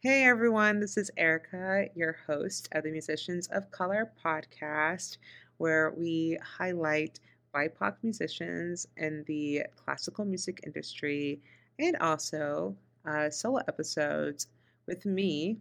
Hey everyone, this is Erika, your host of the Musicians of Color podcast, where we highlight BIPOC musicians in the classical music industry and also uh, solo episodes with me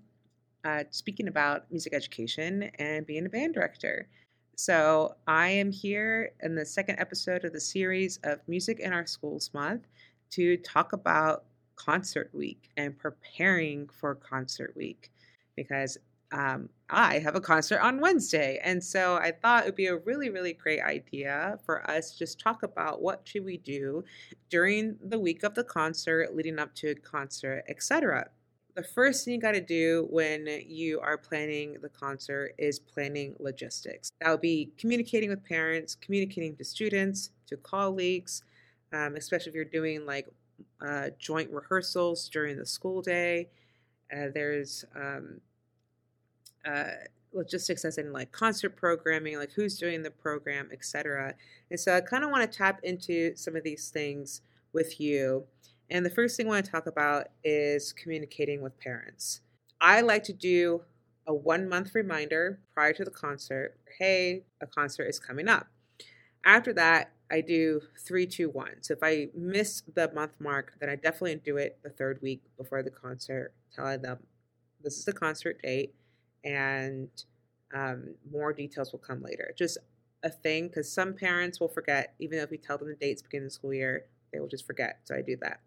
uh, speaking about music education and being a band director. So, I am here in the second episode of the series of Music in Our Schools Month to talk about concert week and preparing for concert week because um, I have a concert on Wednesday. And so I thought it would be a really, really great idea for us just talk about what should we do during the week of the concert, leading up to a concert, etc. The first thing you got to do when you are planning the concert is planning logistics. That would be communicating with parents, communicating to students, to colleagues, um, especially if you're doing like uh, joint rehearsals during the school day. Uh, there's um, uh, logistics as in like concert programming, like who's doing the program, etc. And so I kind of want to tap into some of these things with you. And the first thing I want to talk about is communicating with parents. I like to do a one month reminder prior to the concert hey, a concert is coming up. After that, I do three, two, one. So if I miss the month mark, then I definitely do it the third week before the concert, telling them this is the concert date, and um, more details will come later. Just a thing because some parents will forget, even if we tell them the dates beginning of the school year, they will just forget. So I do that.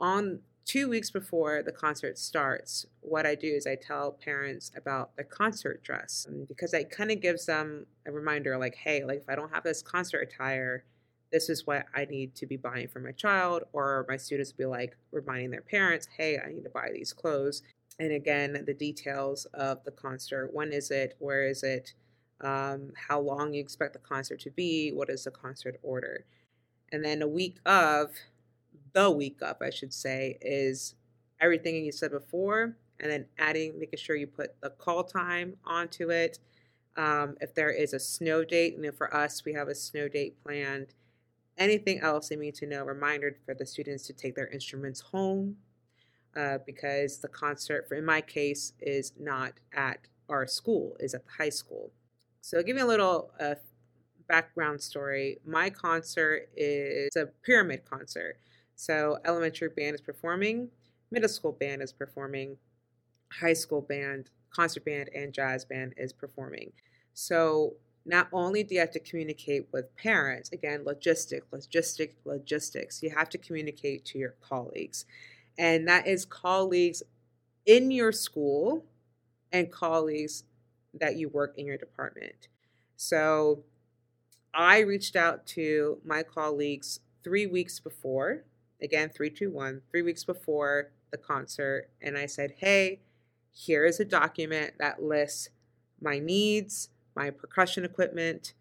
On two weeks before the concert starts, what I do is I tell parents about the concert dress um, because it kind of gives them a reminder like, hey, like if I don't have this concert attire, this is what I need to be buying for my child, or my students be like reminding their parents, hey, I need to buy these clothes. And again, the details of the concert when is it, where is it, um, how long you expect the concert to be, what is the concert order. And then a week of, the week of, I should say, is everything you said before, and then adding, making sure you put the call time onto it. Um, if there is a snow date, and for us, we have a snow date planned anything else they need to know. Reminder for the students to take their instruments home uh, because the concert, for in my case, is not at our school, is at the high school. So, give me a little uh, background story. My concert is a pyramid concert. So, elementary band is performing, middle school band is performing, high school band, concert band, and jazz band is performing. So, not only do you have to communicate with parents, again, logistic, logistic, logistics, you have to communicate to your colleagues. And that is colleagues in your school and colleagues that you work in your department. So I reached out to my colleagues three weeks before, again, three, two, one, three weeks before the concert. And I said, hey, here is a document that lists my needs, my percussion equipment,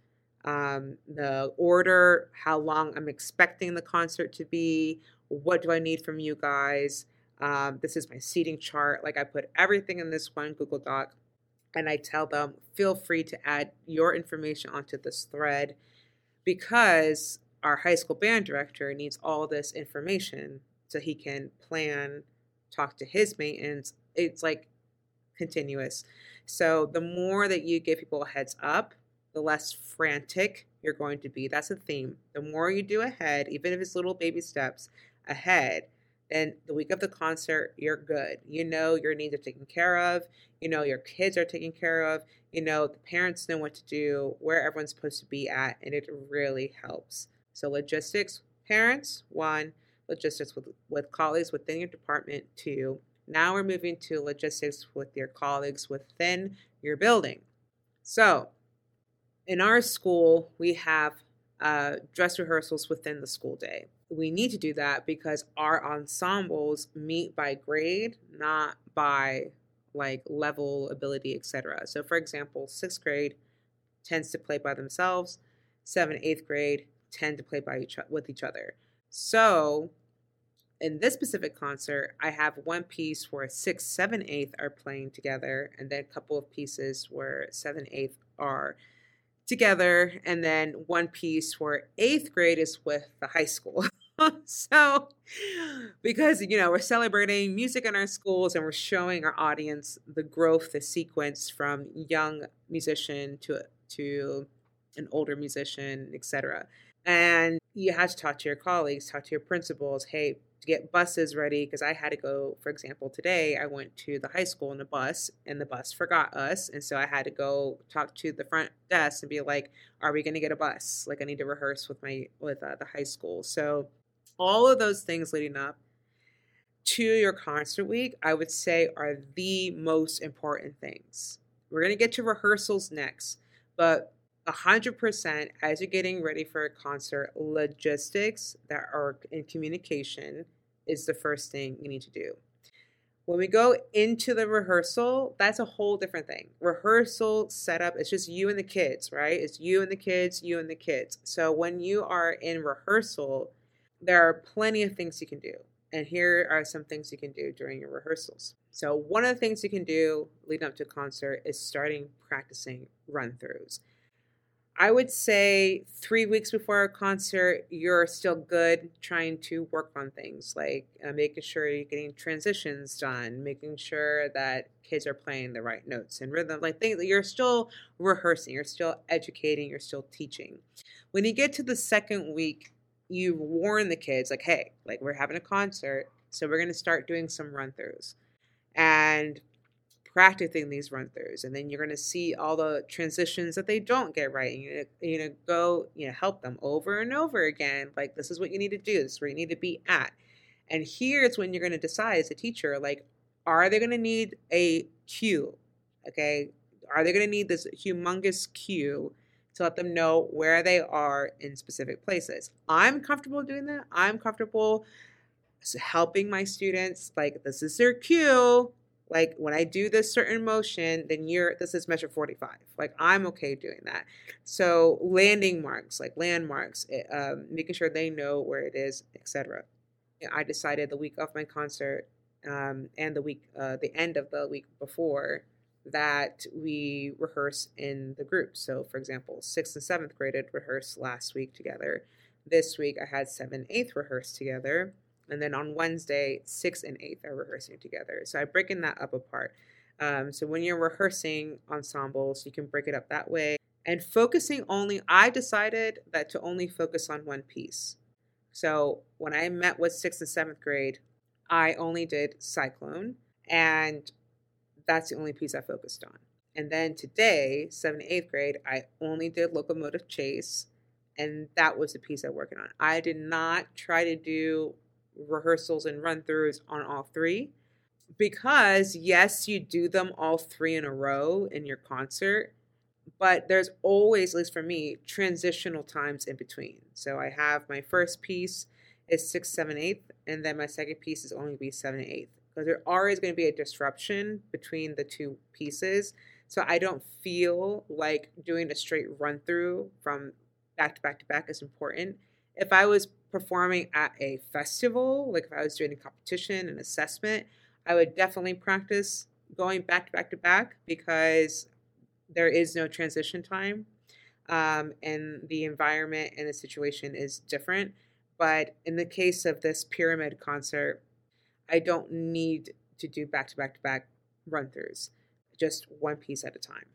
um, the order, how long I'm expecting the concert to be, what do I need from you guys. Um, this is my seating chart. Like I put everything in this one Google Doc and I tell them, feel free to add your information onto this thread because our high school band director needs all this information so he can plan, talk to his maintenance. It's like continuous. So the more that you give people a heads up, the less frantic you're going to be. That's a theme. The more you do ahead, even if it's little baby steps ahead, then the week of the concert, you're good. You know your needs are taken care of. You know your kids are taken care of. You know the parents know what to do, where everyone's supposed to be at, and it really helps. So logistics, parents, one, logistics with, with colleagues within your department, two, now we're moving to logistics with your colleagues within your building. So, in our school, we have uh, dress rehearsals within the school day. We need to do that because our ensembles meet by grade, not by like level, ability, etc. So, for example, sixth grade tends to play by themselves. Seventh, eighth grade tend to play by each with each other. So in this specific concert, I have one piece where six, seven, eighth are playing together, and then a couple of pieces where seven, eighth are together, and then one piece where eighth grade is with the high school. so, because, you know, we're celebrating music in our schools and we're showing our audience the growth, the sequence from young musician to, to an older musician, etc. And you have to talk to your colleagues, talk to your principals. Hey, to get buses ready because I had to go, for example, today I went to the high school in the bus and the bus forgot us. And so I had to go talk to the front desk and be like, are we going to get a bus? Like I need to rehearse with my, with uh, the high school. So all of those things leading up to your concert week, I would say are the most important things. We're going to get to rehearsals next, but 100% as you're getting ready for a concert, logistics that are in communication is the first thing you need to do. When we go into the rehearsal, that's a whole different thing. Rehearsal setup, it's just you and the kids, right? It's you and the kids, you and the kids. So when you are in rehearsal, there are plenty of things you can do. And here are some things you can do during your rehearsals. So, one of the things you can do leading up to a concert is starting practicing run throughs. I would say three weeks before a concert, you're still good trying to work on things like uh, making sure you're getting transitions done, making sure that kids are playing the right notes and rhythm. Like things that you're still rehearsing, you're still educating, you're still teaching. When you get to the second week, you warn the kids like, hey, like we're having a concert, so we're gonna start doing some run throughs. And practicing these run throughs and then you're going to see all the transitions that they don't get right and you're going to go you know help them over and over again like this is what you need to do. This is where you need to be at. And here's when you're going to decide as a teacher like are they going to need a cue okay? Are they going to need this humongous cue to let them know where they are in specific places? I'm comfortable doing that. I'm comfortable helping my students like this is their cue like when I do this certain motion, then you're this is measure 45. Like I'm okay doing that. So landing marks, like landmarks, it, eh, um, making sure they know where it is, etc. I decided the week of my concert um, and the week, uh, the end of the week before, that we rehearse in the group. So, for example, sixth and seventh graded rehearsed last week together. This week I had seven, eighth rehearse together. And then on Wednesday, sixth and eighth are rehearsing together. So I am breaking that up apart. Um, so when you're rehearsing ensembles, you can break it up that way. And focusing only, I decided that to only focus on one piece. So when I met with sixth and seventh grade, I only did Cyclone, and that's the only piece I focused on. And then today, seventh and eighth grade, I only did Locomotive Chase, and that was the piece I'm working on. I did not try to do rehearsals and run throughs on all three. Because yes you do them all three in a row in your concert but there's always at least for me transitional times in between. So i have my first piece is six seven eighth and then my second piece is only be seven eighth. Because there always going to be a disruption between the two pieces. So i don't feel like doing a straight run through from back to back to back is important. If i was performing at a festival, like if I was doing a competition, an assessment, I would definitely practice going back to back to back because there is no transition time. Um, and the environment and the situation is different. But in the case of this pyramid concert, I don't need to do back to back to back run throughs, just one piece at a time.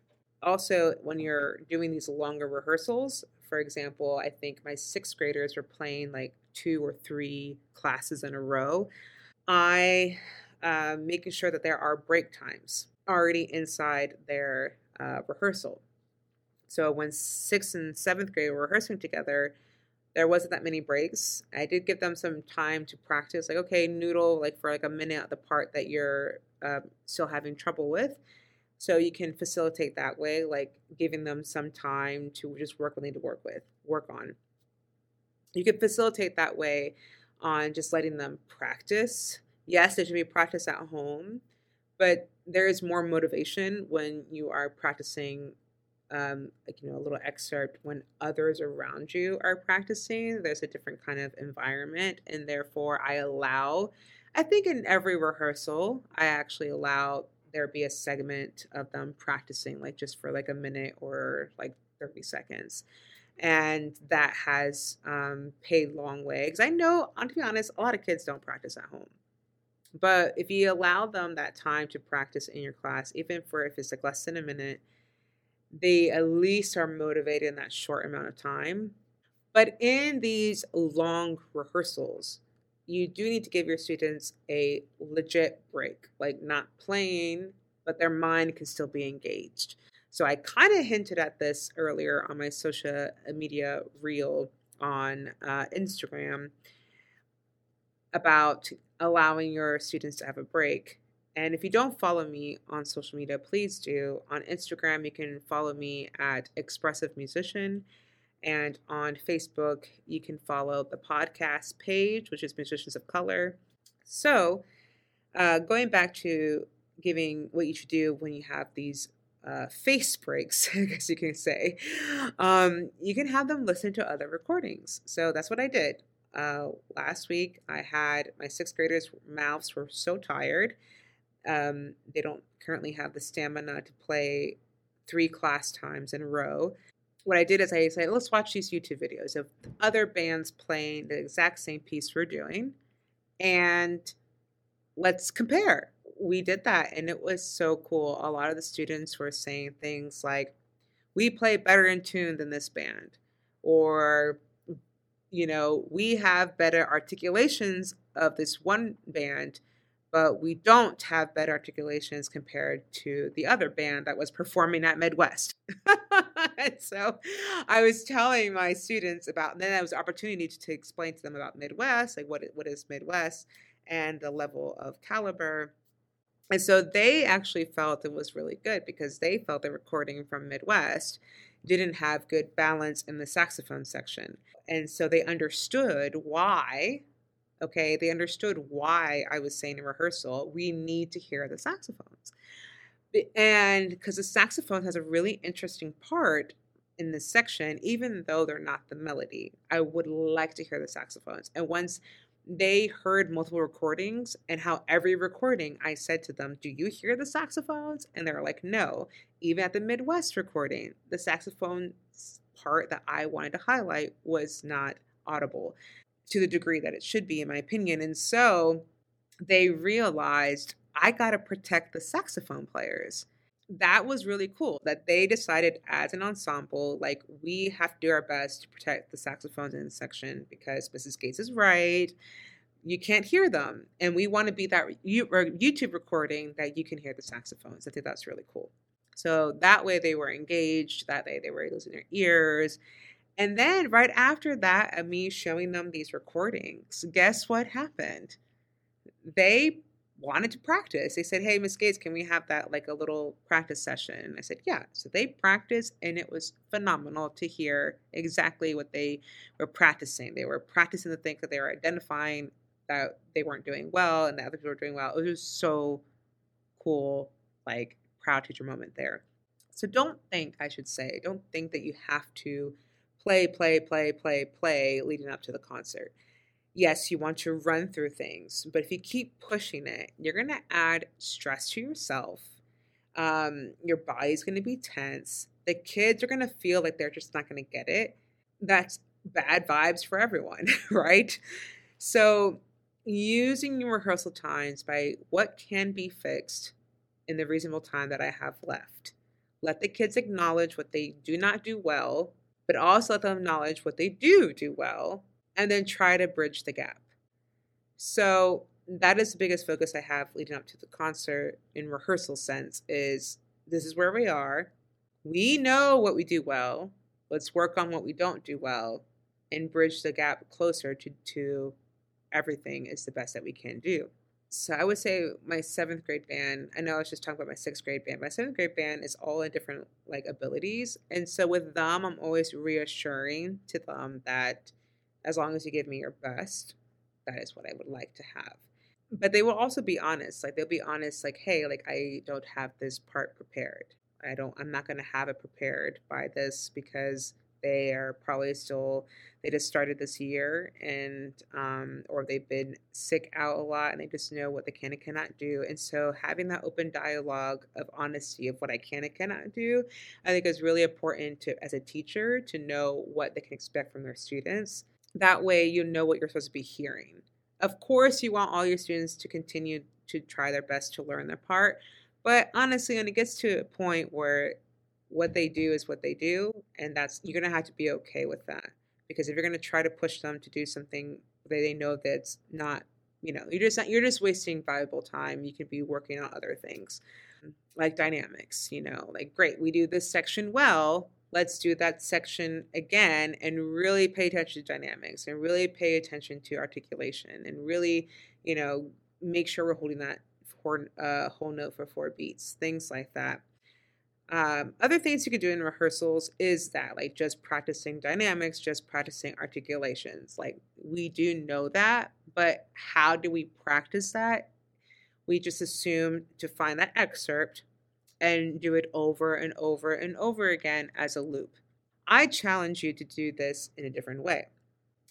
Also, when you're doing these longer rehearsals, for example, I think my sixth graders were playing like two or three classes in a row. I uh, making sure that there are break times already inside their uh, rehearsal. So when sixth and seventh grade were rehearsing together, there wasn't that many breaks. I did give them some time to practice, like okay, noodle like for like a minute at the part that you're uh, still having trouble with, so you can facilitate that way, like giving them some time to just work what they need to work with, work on. You can facilitate that way on just letting them practice. Yes, there should be practice at home, but there is more motivation when you are practicing um, like you know a little excerpt when others around you are practicing there's a different kind of environment and therefore i allow i think in every rehearsal i actually allow there be a segment of them practicing like just for like a minute or like 30 seconds and that has um, paid long way. Because I know, to be honest, a lot of kids don't practice at home. But if you allow them that time to practice in your class, even for if it's like less than a minute, they at least are motivated in that short amount of time. But in these long rehearsals, you do need to give your students a legit break, like not playing, but their mind can still be engaged. So I kind of hinted at this earlier on my social media reel on uh, Instagram about allowing your students to have a break. And if you don't follow me on social media, please do. On Instagram, you can follow me at Expressive Musician. And on Facebook, you can follow the podcast page, which is Musicians of Color. So, uh, going back to giving what you should do when you have these uh, face breaks, I guess you can say, um, you can have them listen to other recordings. So that's what I did. Uh, last week, I had my sixth graders' mouths were so tired. Um, they don't currently have the stamina to play three class times in a row. What I did is I said, let's watch these YouTube videos of other bands playing the exact same piece we're doing and let's compare we did that and it was so cool. A lot of the students were saying things like, we play better in tune than this band, or, you know, we have better articulations of this one band, but we don't have better articulations compared to the other band that was performing at Midwest. and so I was telling my students about, then I was opportunity to, to explain to them about Midwest, like what, what is Midwest and the level of caliber and so they actually felt it was really good because they felt the recording from Midwest didn't have good balance in the saxophone section. And so they understood why, okay, they understood why I was saying in rehearsal, we need to hear the saxophones. And because the saxophone has a really interesting part in this section, even though they're not the melody, I would like to hear the saxophones. And once they heard multiple recordings and how every recording I said to them, Do you hear the saxophones? And they're like, No. Even at the Midwest recording, the saxophone part that I wanted to highlight was not audible to the degree that it should be, in my opinion. And so they realized I got to protect the saxophone players that was really cool that they decided as an ensemble, like we have to do our best to protect the saxophones in this section because Mrs. Gates is right. You can't hear them. And we want to be that YouTube recording that you can hear the saxophones. I think that's really cool. So that way they were engaged, that way they were losing their ears. And then right after that, of me showing them these recordings, guess what happened? They wanted to practice. They said, Hey, Miss Gates, can we have that like a little practice session? And I said, Yeah. So they practiced, and it was phenomenal to hear exactly what they were practicing. They were practicing the things that they were identifying that they weren't doing well and the other people were doing well. It was so cool, like proud teacher moment there. So don't think, I should say, don't think that you have to play, play, play, play, play leading up to the concert yes, you want to run through things, but if you keep pushing it, you're going to add stress to yourself. Um, your body's going to be tense. The kids are going to feel like they're just not going to get it. That's bad vibes for everyone, right? So, using your rehearsal times by what can be fixed in the reasonable time that I have left. Let the kids acknowledge what they do not do well, but also let them acknowledge what they do do well and then try to bridge the gap. So that is the biggest focus I have leading up to the concert in rehearsal sense is this is where we are. We know what we do well. Let's work on what we don't do well and bridge the gap closer to, to everything is the best that we can do. So I would say my seventh grade band, I know I was just talking about my sixth grade band. My seventh grade band is all in different like abilities. And so with them, I'm always reassuring to them that as long as you give me your best, that is what I would like to have. But they will also be honest. Like they'll be honest, like, hey, like I don't have this part prepared. I don't I'm not gonna have it prepared by this because they are probably still they just started this year and um, or they've been sick out a lot and they just know what they can and cannot do and so having that open dialogue of honesty of what i can and cannot do i think is really important to as a teacher to know what they can expect from their students that way you know what you're supposed to be hearing. Of course you want all your students to continue to try their best to learn their part but honestly when it gets to a point where what they do is what they do and that's you're to have to be okay with that because if you're to try to push them to do something that they know that's not you know you're just not, you're just wasting valuable time you could be working on other things like dynamics you know like great we do this section well let's do that section again and really pay attention to dynamics and really pay attention to articulation and really you know make sure we're holding that four, uh, whole note for four beats things like that um, other things you can do in rehearsals is that, like just practicing dynamics, just practicing articulations. Like we do know that, but how do we practice that? We just assume to find that excerpt and do it over and over and over again as a loop. I challenge you to do this in a different way.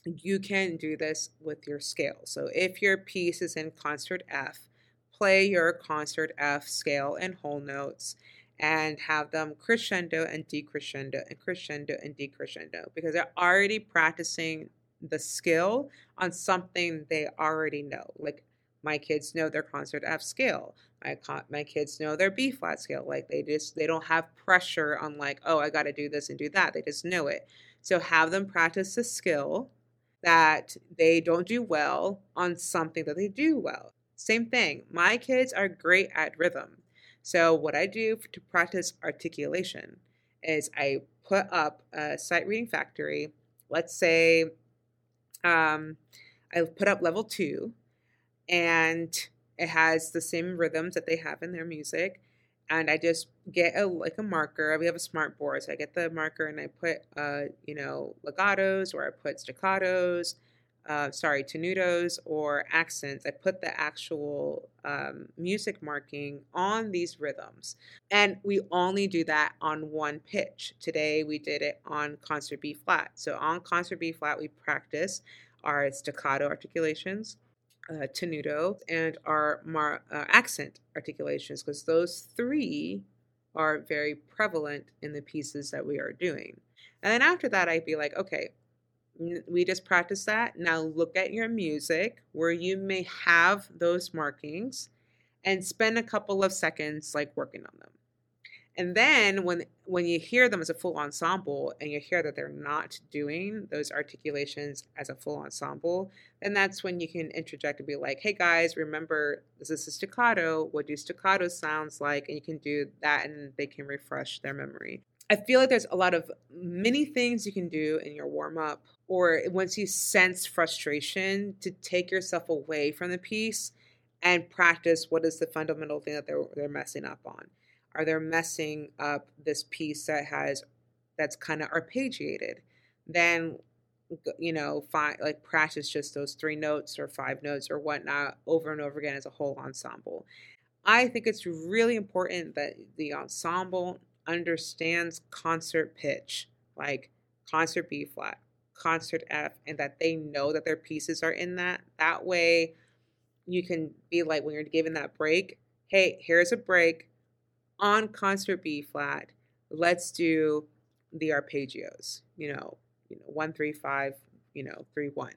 You can do this with your scale. So if your piece is in concert F, play your concert F scale and whole notes and have them crescendo and decrescendo and crescendo and decrescendo because they're already practicing the skill on something they already know. Like my kids know their concert F scale. My my kids know their B flat scale. Like they just they don't have pressure on like oh I got to do this and do that. They just know it. So have them practice the skill that they don't do well on something that they do well. Same thing. My kids are great at rhythm. So what I do to practice articulation is I put up a sight reading factory. Let's say um, I put up level two, and it has the same rhythms that they have in their music. And I just get a like a marker. We have a smart board, so I get the marker and I put uh, you know legatos or I put staccatos uh, sorry, tenutos or accents, I put the actual um, music marking on these rhythms. And we only do that on one pitch. Today we did it on concert B flat. So on concert B flat, we practice our staccato articulations, uh, tenuto, and our mar- uh, accent articulations because those three are very prevalent in the pieces that we are doing. And then after that, I'd be like, okay, we just practice that. Now look at your music where you may have those markings and spend a couple of seconds like working on them. And then when when you hear them as a full ensemble and you hear that they're not doing those articulations as a full ensemble, then that's when you can interject and be like, "Hey guys, remember this is a staccato. What do staccato sounds like?" And you can do that, and they can refresh their memory. I feel like there's a lot of many things you can do in your warm up or once you sense frustration to take yourself away from the piece and practice what is the fundamental thing that they're they're messing up on. Are they messing up this piece that has that's kind of arpeggiated? Then you know, find like practice just those three notes or five notes or whatnot over and over again as a whole ensemble. I think it's really important that the ensemble understands concert pitch, like concert B flat, concert F, and that they know that their pieces are in that. That way, you can be like, when you're given that break, hey, here's a break on concert B flat. Let's do the arpeggios, you know, you know, one, three, five, you know, three, one.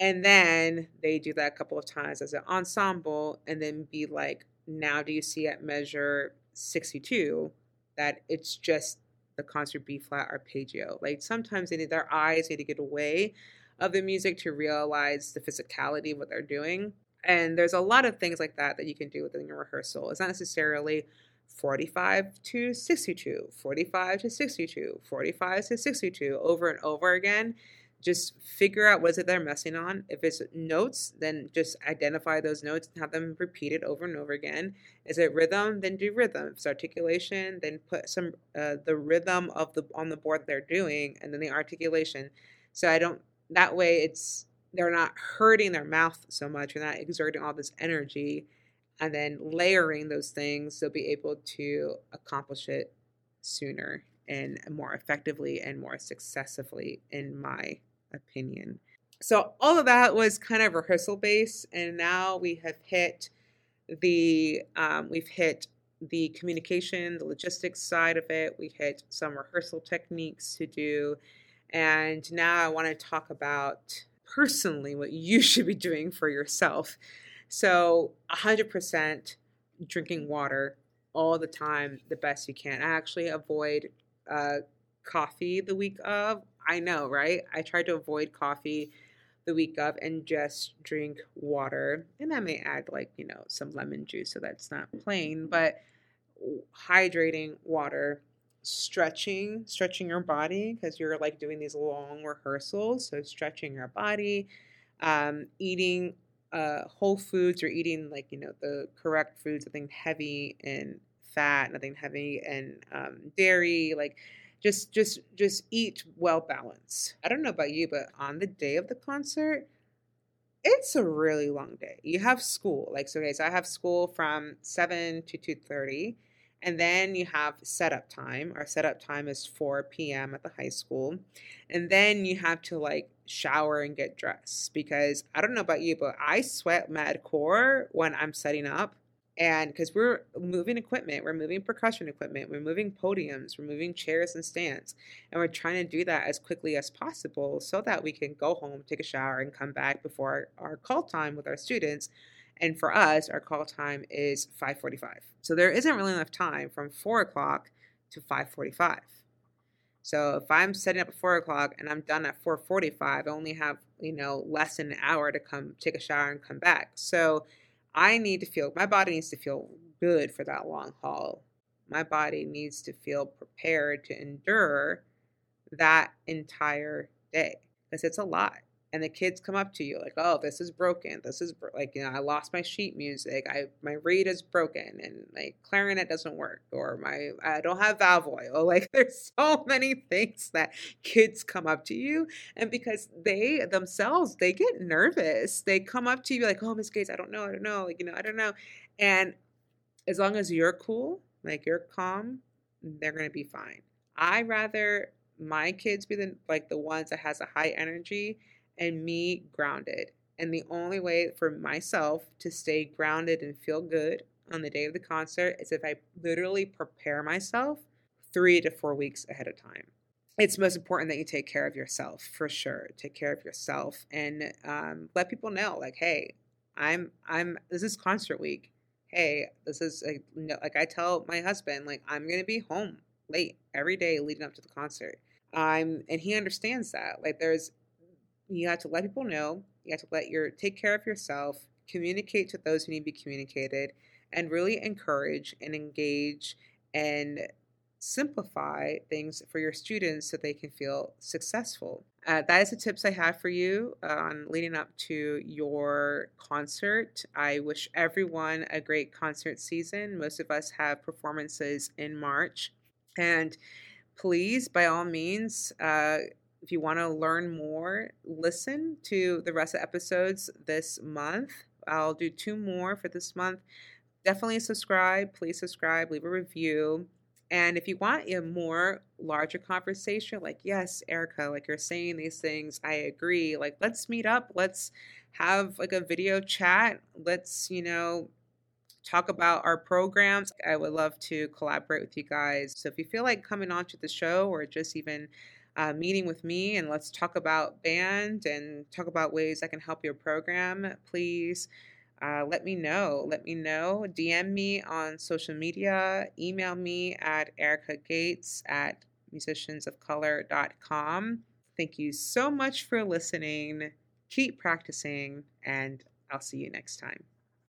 And then they do that a couple of times as an ensemble, and then be like, now do you see at measure 62 that it's just the concert B flat arpeggio. Like sometimes they need, their eyes need to get away of the music to realize the physicality of what they're doing. And there's a lot of things like that that you can do within your rehearsal. It's not necessarily 45 to 62, 45 to 62, 45 to 62 over and over again just figure out what is it they're messing on. If it's notes, then just identify those notes and have them repeated over and over again. Is it rhythm? Then do rhythm. If it's articulation, then put some uh, the rhythm of the on the board they're doing, and then the articulation. So I don't. That way, it's they're not hurting their mouth so much. You're not exerting all this energy, and then layering those things. They'll be able to accomplish it sooner and more effectively and more successfully, in my opinion. So, all of that was kind of rehearsal based, and now we have hit the um, we've hit the communication, the logistics side of it. We hit some rehearsal techniques to do, and now I want to talk about personally what you should be doing for yourself. So, 100% drinking water all the time, the best you can. I actually avoid uh, coffee the week of. I know, right? I try to avoid coffee the week of and just drink water. And I may add, like, you know, some lemon juice so that's not plain, but hydrating water stretching, stretching your body because you're like doing these long rehearsals. So stretching your body, um, eating uh, whole foods or eating like you know the correct foods, nothing heavy and fat, nothing heavy and um, dairy, like just just just eat well balanced. I don't know about you, but on the day of the concert, it's a really long day. You have school, like so. Okay, so I have school from seven to two thirty and then you have setup time. Our setup time is 4 p.m. at the high school. And then you have to like shower and get dressed because I don't know about you, but I sweat mad core when I'm setting up. And because we're moving equipment, we're moving percussion equipment, we're moving podiums, we're moving chairs and stands. And we're trying to do that as quickly as possible so that we can go home, take a shower, and come back before our, our call time with our students and for us, our call time is 5:45. So there isn't really enough time from four o'clock to 5:45. So if I'm setting up at four o'clock and I'm done at 4:45, I only have you know less than an hour to come take a shower and come back. So I need to feel my body needs to feel good for that long haul. My body needs to feel prepared to endure that entire day because it's a lot and the kids come up to you like oh this is broken. This is bro-. like you know i lost my sheet music. I my reed is broken and my clarinet doesn't work or my i don't have valve oil. Like there's so many things that kids come up to you and because they themselves they get nervous. They come up to you like oh miss gates i don't know i don't know like you know i don't know. And as long as you're cool like you're calm they're going to be fine. I rather my kids be the like the ones that has a high energy and me grounded. And the only way for myself to stay grounded and feel good on the day of the concert is if I literally prepare myself three to four weeks ahead of time. It's most important that you take care of yourself for sure. Take care of yourself and um, let people know, like, hey, I'm, I'm. This is concert week. Hey, this is like, like I tell my husband, like, I'm gonna be home late every day leading up to the concert. I'm, and he understands that. Like, there's you have to let people know. You have to let your take care of yourself, communicate to those who need to be communicated, and really encourage and engage and simplify things for your students so they can feel successful. Uh, that is the tips I have for you on leading up to your concert. I wish everyone a great concert season. Most of us have performances in March. And please, by all means, uh, if you want to learn more, listen to the rest of episodes this month. I'll do two more for this month. Definitely subscribe. Please subscribe, leave a review. And if you want a more larger conversation, like, yes, Erika, like you're saying these things, I agree. Like, let's meet up. Let's have like a video chat. Let's, you know, talk about our programs. I would love to collaborate with you guys. So if you feel like coming on to the show or just even uh, meeting with me and let's talk about band and talk about ways I can help your program, please uh, let me know. Let me know. DM me on social media. Email me at Erika Gates at musiciansofcolor.com. Thank you so much for listening. Keep practicing, and I'll see you next time.